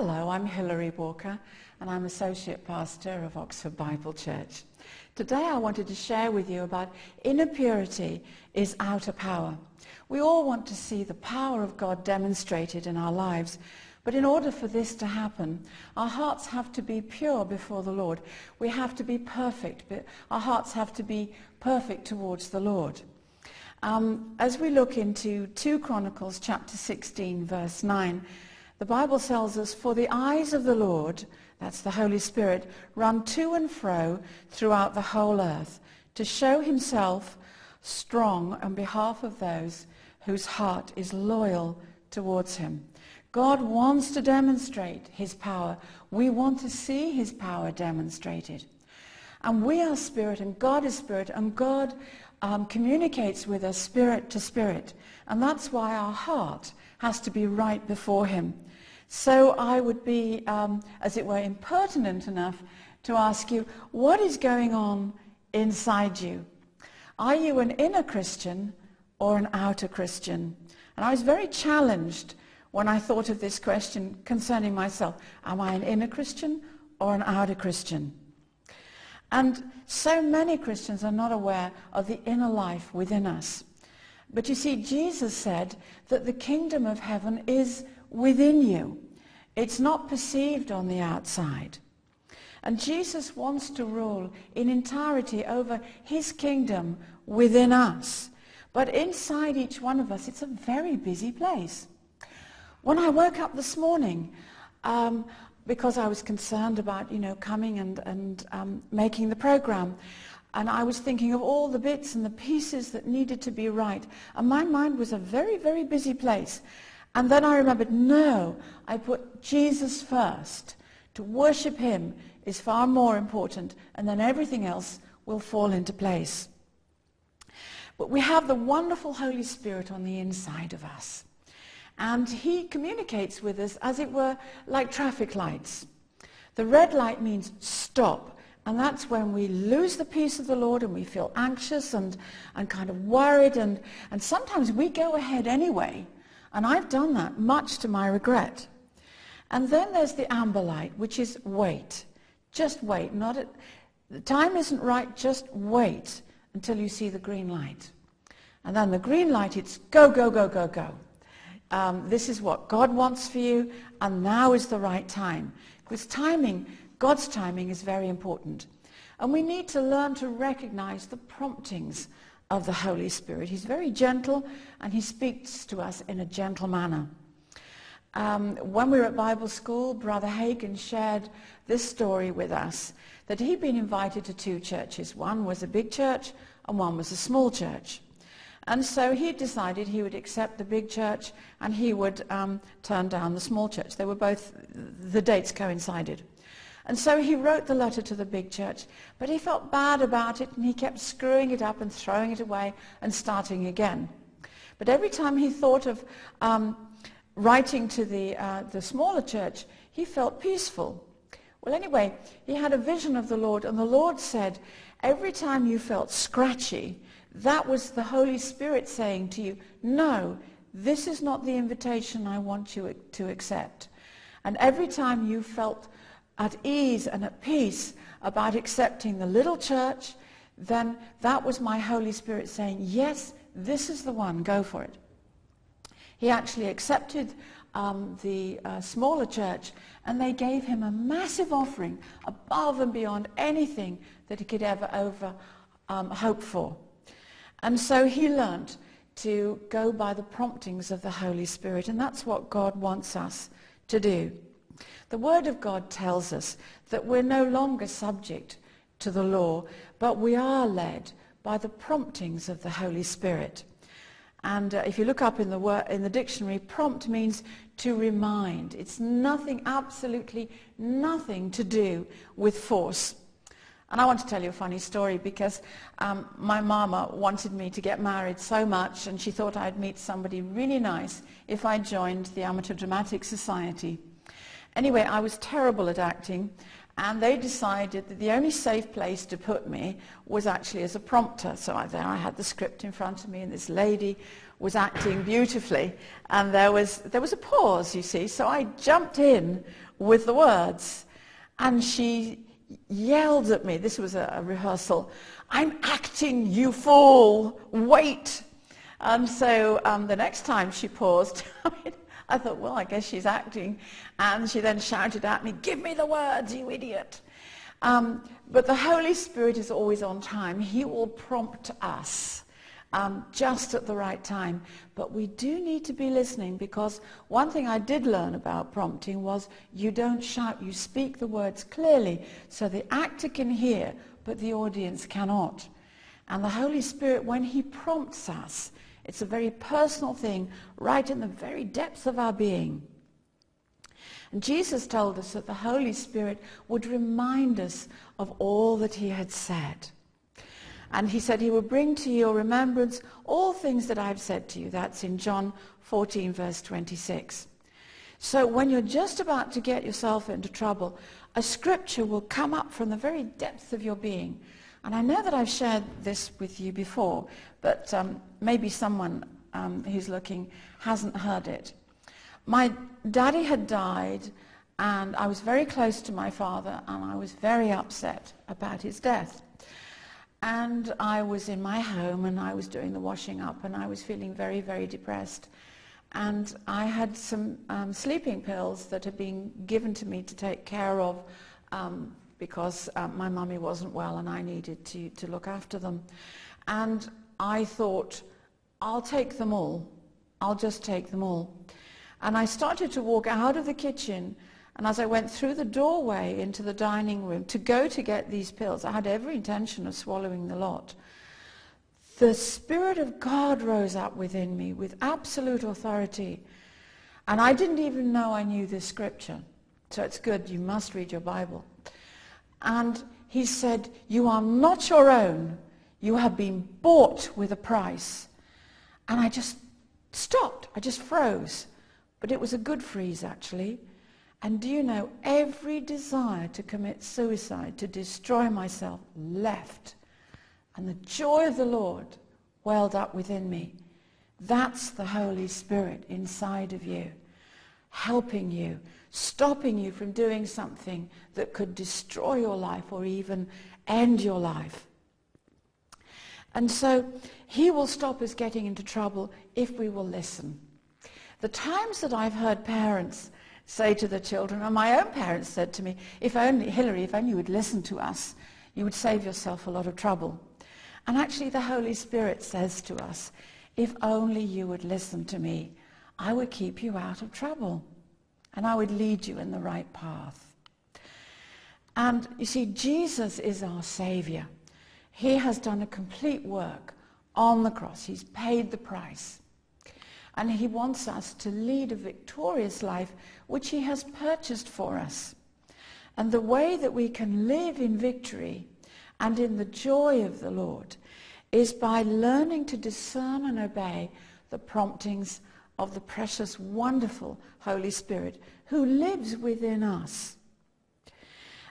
Hello, I'm Hilary Walker and I'm Associate Pastor of Oxford Bible Church. Today I wanted to share with you about inner purity is outer power. We all want to see the power of God demonstrated in our lives, but in order for this to happen, our hearts have to be pure before the Lord. We have to be perfect. Our hearts have to be perfect towards the Lord. Um, as we look into 2 Chronicles chapter 16, verse 9, the Bible tells us, For the eyes of the Lord, that's the Holy Spirit, run to and fro throughout the whole earth to show himself strong on behalf of those whose heart is loyal towards him. God wants to demonstrate his power. We want to see his power demonstrated. And we are spirit and God is spirit and God um, communicates with us spirit to spirit. And that's why our heart has to be right before him. So I would be, um, as it were, impertinent enough to ask you, what is going on inside you? Are you an inner Christian or an outer Christian? And I was very challenged when I thought of this question concerning myself. Am I an inner Christian or an outer Christian? And so many Christians are not aware of the inner life within us. But you see, Jesus said that the kingdom of heaven is within you. It's not perceived on the outside. And Jesus wants to rule in entirety over his kingdom within us. But inside each one of us, it's a very busy place. When I woke up this morning, um, because I was concerned about, you know, coming and, and um, making the program, and I was thinking of all the bits and the pieces that needed to be right. And my mind was a very, very busy place. And then I remembered, no, I put Jesus first. To worship him is far more important, and then everything else will fall into place. But we have the wonderful Holy Spirit on the inside of us. And he communicates with us, as it were, like traffic lights. The red light means stop. And that's when we lose the peace of the Lord and we feel anxious and, and kind of worried. And, and sometimes we go ahead anyway and I've done that, much to my regret. And then there's the amber light, which is wait. Just wait. Not at, the time isn't right, just wait until you see the green light. And then the green light, it's go, go, go, go, go. Um, this is what God wants for you, and now is the right time. Because timing, God's timing is very important. And we need to learn to recognize the promptings of the Holy Spirit. He's very gentle and he speaks to us in a gentle manner. Um, when we were at Bible school, Brother Hagin shared this story with us, that he'd been invited to two churches. One was a big church and one was a small church. And so he decided he would accept the big church and he would um, turn down the small church. They were both, the dates coincided. And so he wrote the letter to the big church, but he felt bad about it and he kept screwing it up and throwing it away and starting again. But every time he thought of um, writing to the, uh, the smaller church, he felt peaceful. Well, anyway, he had a vision of the Lord, and the Lord said, every time you felt scratchy, that was the Holy Spirit saying to you, no, this is not the invitation I want you to accept. And every time you felt at ease and at peace about accepting the little church, then that was my Holy Spirit saying, yes, this is the one, go for it. He actually accepted um, the uh, smaller church and they gave him a massive offering above and beyond anything that he could ever over um, hope for. And so he learned to go by the promptings of the Holy Spirit and that's what God wants us to do. The Word of God tells us that we're no longer subject to the law, but we are led by the promptings of the Holy Spirit. And uh, if you look up in the, in the dictionary, prompt means to remind. It's nothing, absolutely nothing to do with force. And I want to tell you a funny story because um, my mama wanted me to get married so much and she thought I'd meet somebody really nice if I joined the Amateur Dramatic Society. Anyway, I was terrible at acting, and they decided that the only safe place to put me was actually as a prompter. So I, there I had the script in front of me, and this lady was acting beautifully. And there was, there was a pause, you see. So I jumped in with the words. And she yelled at me. This was a, a rehearsal. I'm acting, you fool. Wait. And so um, the next time she paused, I, mean, I thought, well, I guess she's acting. And she then shouted at me, give me the words, you idiot. Um, but the Holy Spirit is always on time. He will prompt us um, just at the right time. But we do need to be listening because one thing I did learn about prompting was you don't shout, you speak the words clearly so the actor can hear, but the audience cannot. And the Holy Spirit, when he prompts us, it's a very personal thing right in the very depths of our being. And Jesus told us that the Holy Spirit would remind us of all that he had said. And he said he will bring to your remembrance all things that I've said to you. That's in John 14, verse 26. So when you're just about to get yourself into trouble, a scripture will come up from the very depths of your being. And I know that I've shared this with you before, but um, maybe someone um, who's looking hasn't heard it. My daddy had died, and I was very close to my father, and I was very upset about his death. And I was in my home and I was doing the washing up and I was feeling very, very depressed. And I had some um, sleeping pills that had been given to me to take care of um, because um, my mummy wasn't well and I needed to, to look after them. And I thought, I'll take them all. I'll just take them all. And I started to walk out of the kitchen and as I went through the doorway into the dining room to go to get these pills, I had every intention of swallowing the lot. The Spirit of God rose up within me with absolute authority. And I didn't even know I knew this scripture. So it's good. You must read your Bible. And he said, you are not your own. You have been bought with a price. And I just stopped. I just froze. But it was a good freeze, actually. And do you know, every desire to commit suicide, to destroy myself, left. And the joy of the Lord welled up within me. That's the Holy Spirit inside of you, helping you, stopping you from doing something that could destroy your life or even end your life. And so he will stop us getting into trouble if we will listen. The times that I've heard parents say to the children, and my own parents said to me, if only, Hilary, if only you would listen to us, you would save yourself a lot of trouble. And actually the Holy Spirit says to us, if only you would listen to me, I would keep you out of trouble and I would lead you in the right path. And you see, Jesus is our Savior. He has done a complete work on the cross. He's paid the price. And he wants us to lead a victorious life which he has purchased for us. And the way that we can live in victory and in the joy of the Lord is by learning to discern and obey the promptings of the precious, wonderful Holy Spirit who lives within us.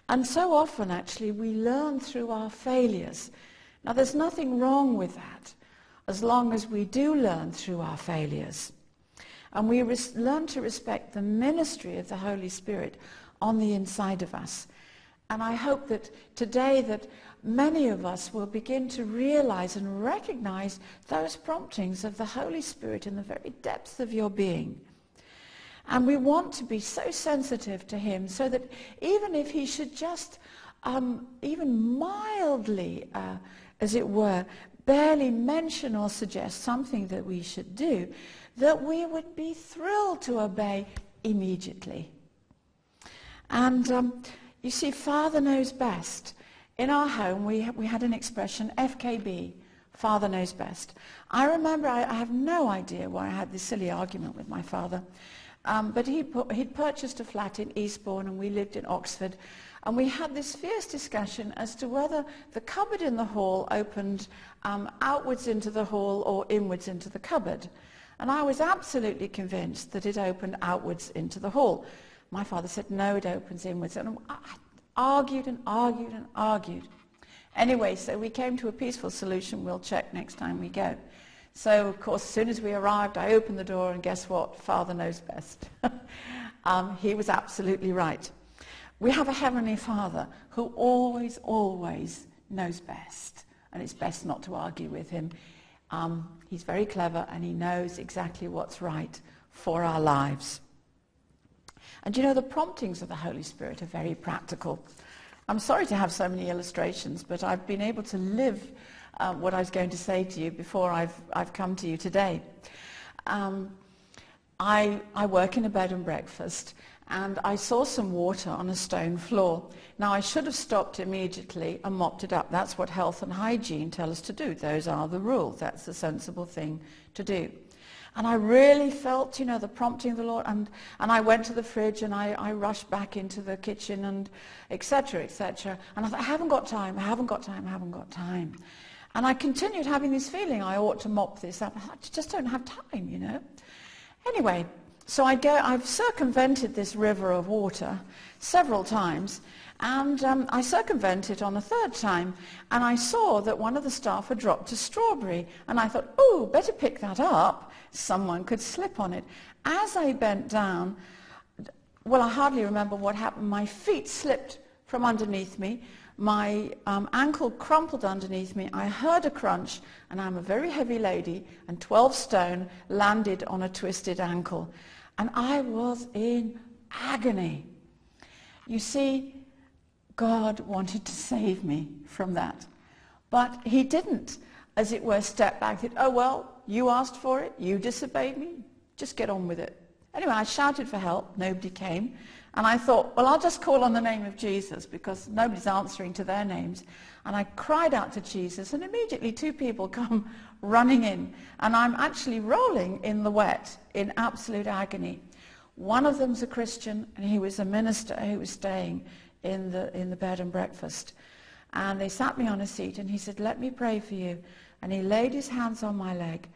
And so often, actually, we learn through our failures. Now, there's nothing wrong with that as long as we do learn through our failures. And we res- learn to respect the ministry of the Holy Spirit on the inside of us. And I hope that today that many of us will begin to realize and recognize those promptings of the Holy Spirit in the very depths of your being. And we want to be so sensitive to him so that even if he should just um, even mildly, uh, as it were, barely mention or suggest something that we should do, that we would be thrilled to obey immediately. And um, you see, Father knows best. In our home, we, we had an expression, FKB, Father knows best. I remember, I, I have no idea why I had this silly argument with my father, um, but he put, he'd purchased a flat in Eastbourne and we lived in Oxford. And we had this fierce discussion as to whether the cupboard in the hall opened um, outwards into the hall or inwards into the cupboard. And I was absolutely convinced that it opened outwards into the hall. My father said, no, it opens inwards. And I argued and argued and argued. Anyway, so we came to a peaceful solution. We'll check next time we go. So, of course, as soon as we arrived, I opened the door, and guess what? Father knows best. um, he was absolutely right. We have a Heavenly Father who always, always knows best. And it's best not to argue with him. Um, he's very clever and he knows exactly what's right for our lives. And you know, the promptings of the Holy Spirit are very practical. I'm sorry to have so many illustrations, but I've been able to live uh, what I was going to say to you before I've, I've come to you today. Um, I, I work in a bed and breakfast, and I saw some water on a stone floor. Now, I should have stopped immediately and mopped it up. That's what health and hygiene tell us to do. Those are the rules. That's the sensible thing to do. And I really felt, you know, the prompting of the Lord. And, and I went to the fridge and I, I rushed back into the kitchen and etc., etc. And I thought, I haven't got time, I haven't got time, I haven't got time. And I continued having this feeling I ought to mop this up. I just don't have time, you know. Anyway, so I go, I've circumvented this river of water several times, and um, I circumvented it on a third time, and I saw that one of the staff had dropped a strawberry, and I thought, oh, better pick that up. Someone could slip on it. As I bent down, well, I hardly remember what happened. My feet slipped from underneath me. My um, ankle crumpled underneath me. I heard a crunch, and I'm a very heavy lady, and 12 stone landed on a twisted ankle. And I was in agony. You see, God wanted to save me from that. But he didn't, as it were, step back and oh, well, you asked for it, you disobeyed me, just get on with it. Anyway, I shouted for help, nobody came. And I thought, well, I'll just call on the name of Jesus because nobody's answering to their names. And I cried out to Jesus, and immediately two people come running in. And I'm actually rolling in the wet in absolute agony. One of them's a Christian, and he was a minister who was staying in the, in the bed and breakfast. And they sat me on a seat, and he said, let me pray for you. And he laid his hands on my leg,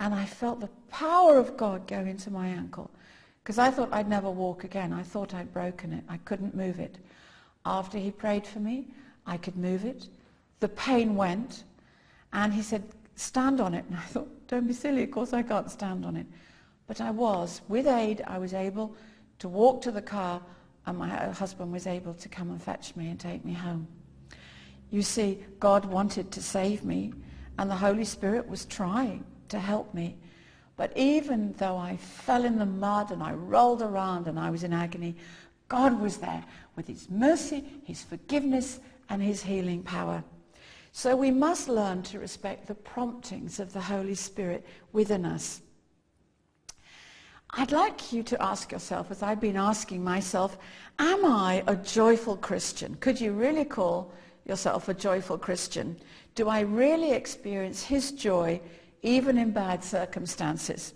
and I felt the power of God go into my ankle. Because I thought I'd never walk again. I thought I'd broken it. I couldn't move it. After he prayed for me, I could move it. The pain went. And he said, stand on it. And I thought, don't be silly. Of course I can't stand on it. But I was. With aid, I was able to walk to the car and my husband was able to come and fetch me and take me home. You see, God wanted to save me and the Holy Spirit was trying to help me. But even though I fell in the mud and I rolled around and I was in agony, God was there with his mercy, his forgiveness, and his healing power. So we must learn to respect the promptings of the Holy Spirit within us. I'd like you to ask yourself, as I've been asking myself, am I a joyful Christian? Could you really call yourself a joyful Christian? Do I really experience his joy even in bad circumstances.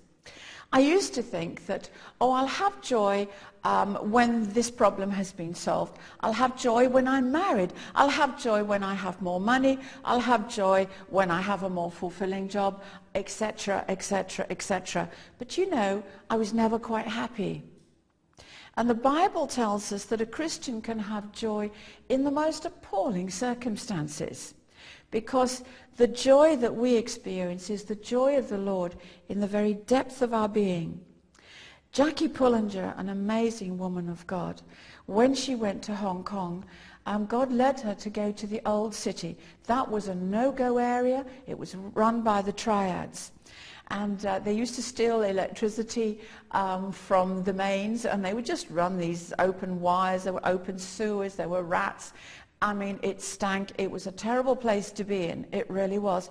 I used to think that, oh, I'll have joy um, when this problem has been solved. I'll have joy when I'm married. I'll have joy when I have more money. I'll have joy when I have a more fulfilling job, etc., etc., etc. But you know, I was never quite happy. And the Bible tells us that a Christian can have joy in the most appalling circumstances because the joy that we experience is the joy of the Lord in the very depth of our being. Jackie Pullinger, an amazing woman of God, when she went to Hong Kong, um, God led her to go to the old city. That was a no-go area. It was run by the triads. And uh, they used to steal electricity um, from the mains, and they would just run these open wires. There were open sewers. There were rats. I mean, it stank. It was a terrible place to be in. It really was.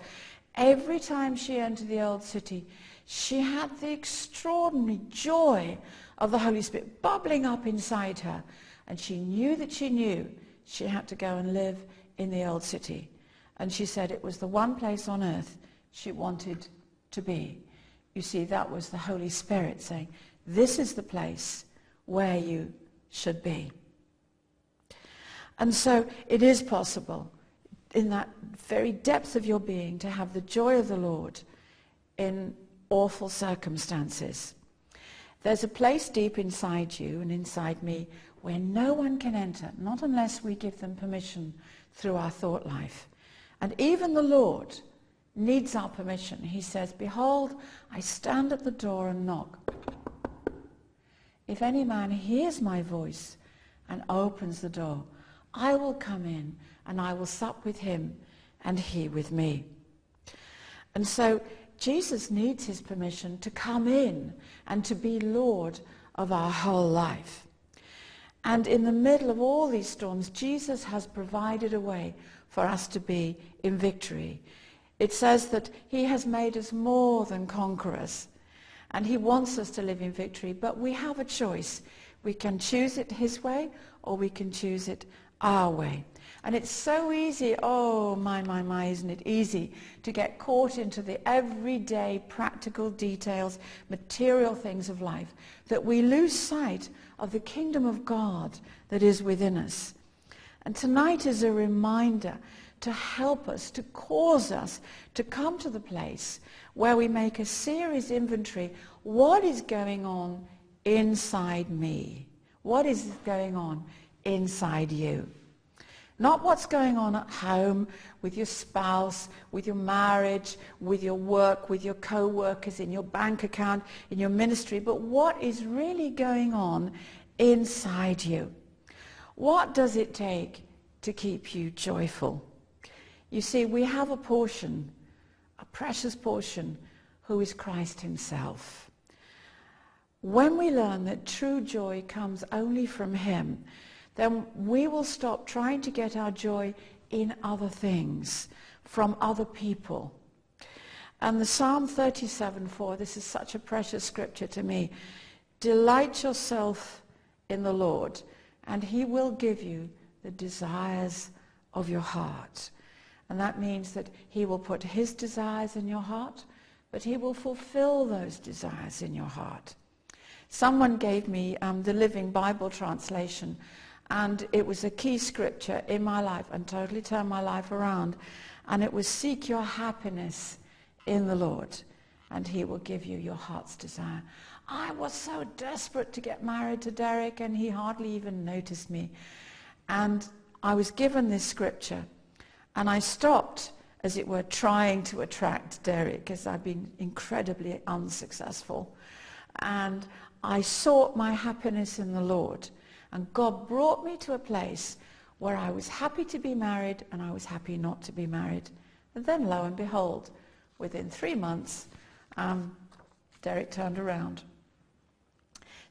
Every time she entered the old city, she had the extraordinary joy of the Holy Spirit bubbling up inside her. And she knew that she knew she had to go and live in the old city. And she said it was the one place on earth she wanted to be. You see, that was the Holy Spirit saying, this is the place where you should be. And so it is possible in that very depth of your being to have the joy of the Lord in awful circumstances. There's a place deep inside you and inside me where no one can enter, not unless we give them permission through our thought life. And even the Lord needs our permission. He says, Behold, I stand at the door and knock. If any man hears my voice and opens the door, I will come in and I will sup with him and he with me. And so Jesus needs his permission to come in and to be Lord of our whole life. And in the middle of all these storms, Jesus has provided a way for us to be in victory. It says that he has made us more than conquerors. And he wants us to live in victory. But we have a choice. We can choose it his way or we can choose it our way. And it's so easy, oh my, my, my, isn't it easy to get caught into the everyday practical details, material things of life, that we lose sight of the kingdom of God that is within us. And tonight is a reminder to help us, to cause us to come to the place where we make a serious inventory. What is going on inside me? What is going on inside you? Not what's going on at home with your spouse, with your marriage, with your work, with your co-workers, in your bank account, in your ministry, but what is really going on inside you. What does it take to keep you joyful? You see, we have a portion, a precious portion, who is Christ himself. When we learn that true joy comes only from him, then we will stop trying to get our joy in other things, from other people. And the Psalm 37:4, this is such a precious scripture to me. Delight yourself in the Lord, and he will give you the desires of your heart. And that means that he will put his desires in your heart, but he will fulfill those desires in your heart. Someone gave me um, the Living Bible translation, and it was a key scripture in my life and totally turned my life around. And it was seek your happiness in the Lord, and he will give you your heart's desire. I was so desperate to get married to Derek, and he hardly even noticed me. And I was given this scripture and I stopped, as it were, trying to attract Derek because I've been incredibly unsuccessful. And I sought my happiness in the Lord. And God brought me to a place where I was happy to be married and I was happy not to be married. And then lo and behold, within three months, um, Derek turned around.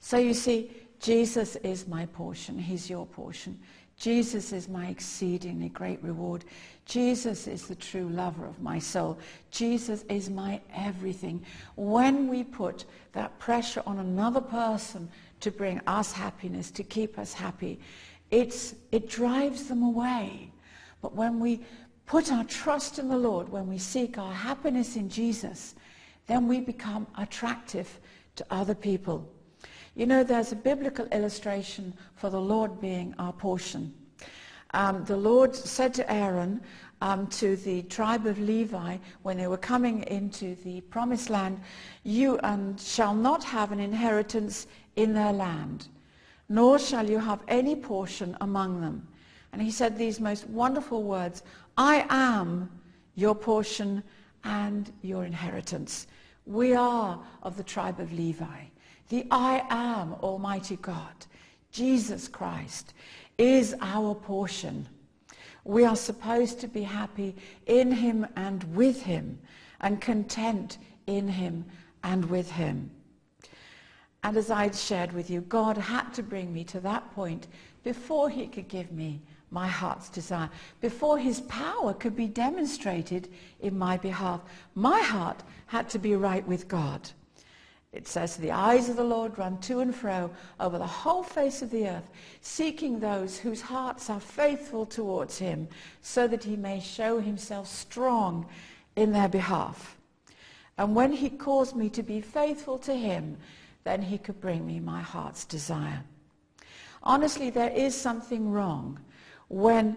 So you see, Jesus is my portion. He's your portion. Jesus is my exceedingly great reward. Jesus is the true lover of my soul. Jesus is my everything. When we put that pressure on another person to bring us happiness, to keep us happy, it's, it drives them away. But when we put our trust in the Lord, when we seek our happiness in Jesus, then we become attractive to other people. You know, there's a biblical illustration for the Lord being our portion. Um, the Lord said to Aaron, um, to the tribe of Levi, when they were coming into the promised land, you um, shall not have an inheritance in their land, nor shall you have any portion among them. And he said these most wonderful words, I am your portion and your inheritance. We are of the tribe of Levi. The I am Almighty God, Jesus Christ, is our portion. We are supposed to be happy in him and with him and content in him and with him. And as I'd shared with you, God had to bring me to that point before he could give me my heart's desire, before his power could be demonstrated in my behalf. My heart had to be right with God. It says, the eyes of the Lord run to and fro over the whole face of the earth, seeking those whose hearts are faithful towards him, so that he may show himself strong in their behalf. And when he caused me to be faithful to him, then he could bring me my heart's desire. Honestly, there is something wrong when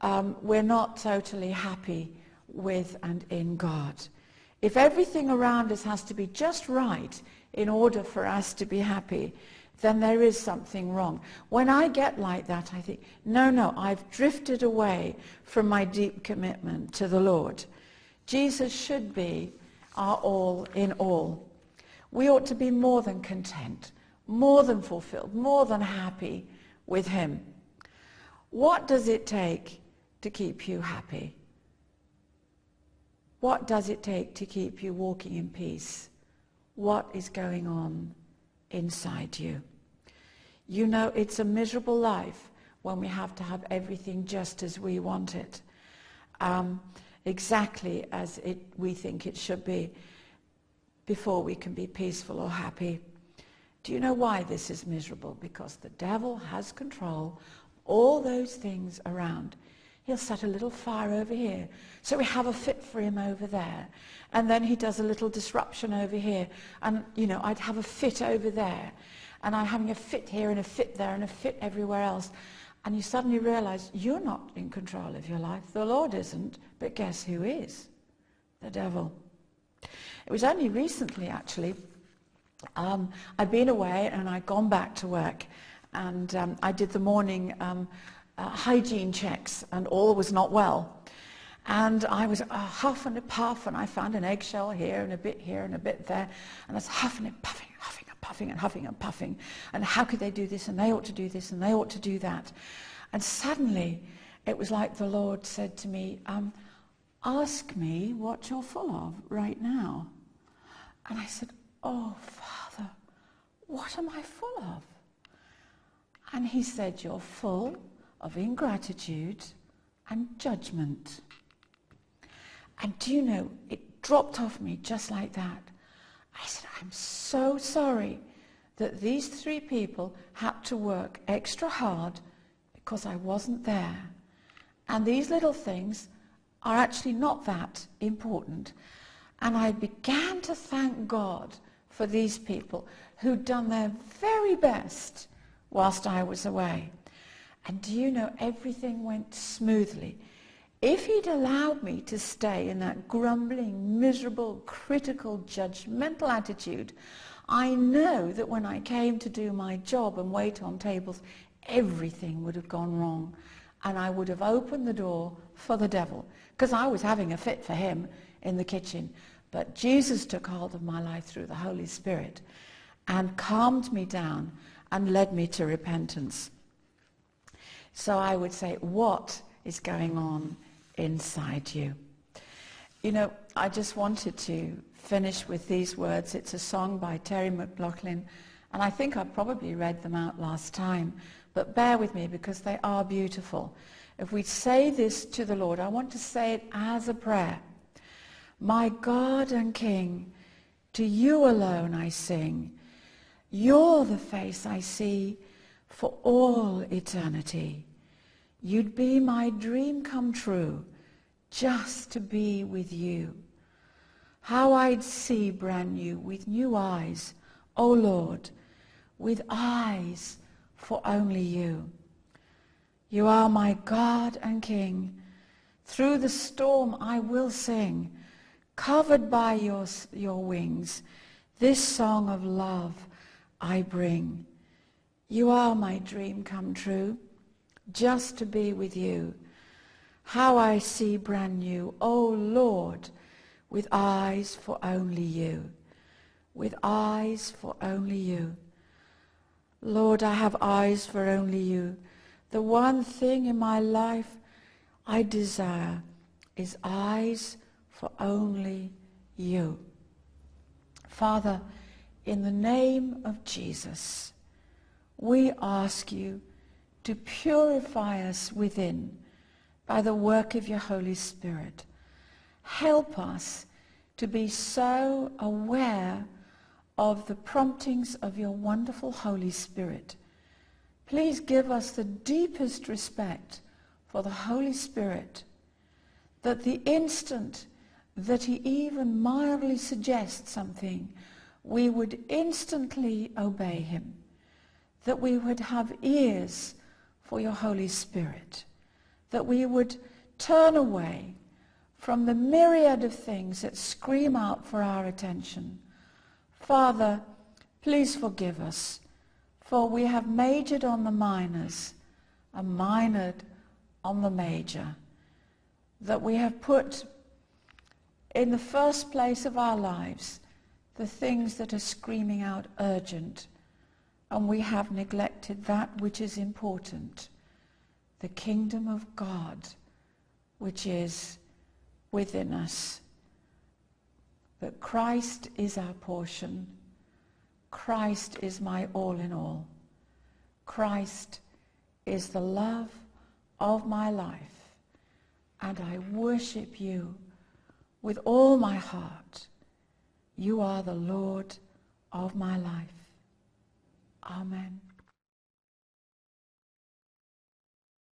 um, we're not totally happy with and in God. If everything around us has to be just right in order for us to be happy, then there is something wrong. When I get like that, I think, no, no, I've drifted away from my deep commitment to the Lord. Jesus should be our all in all. We ought to be more than content, more than fulfilled, more than happy with him. What does it take to keep you happy? What does it take to keep you walking in peace? What is going on inside you? You know, it's a miserable life when we have to have everything just as we want it, um, exactly as it, we think it should be before we can be peaceful or happy. Do you know why this is miserable? Because the devil has control all those things around. He'll set a little fire over here. So we have a fit for him over there. And then he does a little disruption over here. And, you know, I'd have a fit over there. And I'm having a fit here and a fit there and a fit everywhere else. And you suddenly realize you're not in control of your life. The Lord isn't. But guess who is? The devil. It was only recently, actually, um, I'd been away and I'd gone back to work and um, I did the morning um, uh, hygiene checks and all was not well. And I was uh, huff and a puff and I found an eggshell here and a bit here and a bit there. And I was huffing and puffing, huffing and puffing and huffing and puffing. And how could they do this and they ought to do this and they ought to do that. And suddenly it was like the Lord said to me, um, ask me what you're full of right now. And I said, oh, Father, what am I full of? And he said, You're full of ingratitude and judgment. And do you know, it dropped off me just like that. I said, I'm so sorry that these three people had to work extra hard because I wasn't there. And these little things are actually not that important. And I began to thank God for these people who'd done their very best whilst I was away. And do you know, everything went smoothly. If he'd allowed me to stay in that grumbling, miserable, critical, judgmental attitude, I know that when I came to do my job and wait on tables, everything would have gone wrong. And I would have opened the door for the devil, because I was having a fit for him in the kitchen. But Jesus took hold of my life through the Holy Spirit and calmed me down and led me to repentance. So I would say, what is going on inside you? You know, I just wanted to finish with these words. It's a song by Terry McLaughlin, and I think I probably read them out last time, but bear with me because they are beautiful. If we say this to the Lord, I want to say it as a prayer. My God and King, to you alone I sing. You're the face I see for all eternity. You'd be my dream come true just to be with you. How I'd see brand new with new eyes, O oh Lord, with eyes for only you. You are my God and King. Through the storm I will sing, covered by your, your wings, this song of love I bring. You are my dream come true, just to be with you. How I see brand new, oh Lord, with eyes for only you, with eyes for only you. Lord, I have eyes for only you. The one thing in my life I desire is eyes for only you. Father, in the name of Jesus, we ask you to purify us within by the work of your Holy Spirit. Help us to be so aware of the promptings of your wonderful Holy Spirit. Please give us the deepest respect for the Holy Spirit, that the instant that he even mildly suggests something, we would instantly obey him, that we would have ears for your Holy Spirit, that we would turn away from the myriad of things that scream out for our attention. Father, please forgive us, for we have majored on the minors and minored on the major, that we have put in the first place of our lives the things that are screaming out urgent, and we have neglected that which is important, the kingdom of God, which is within us. That Christ is our portion. Christ is my all in all. Christ is the love of my life. And I worship you with all my heart. You are the Lord of my life. Amen.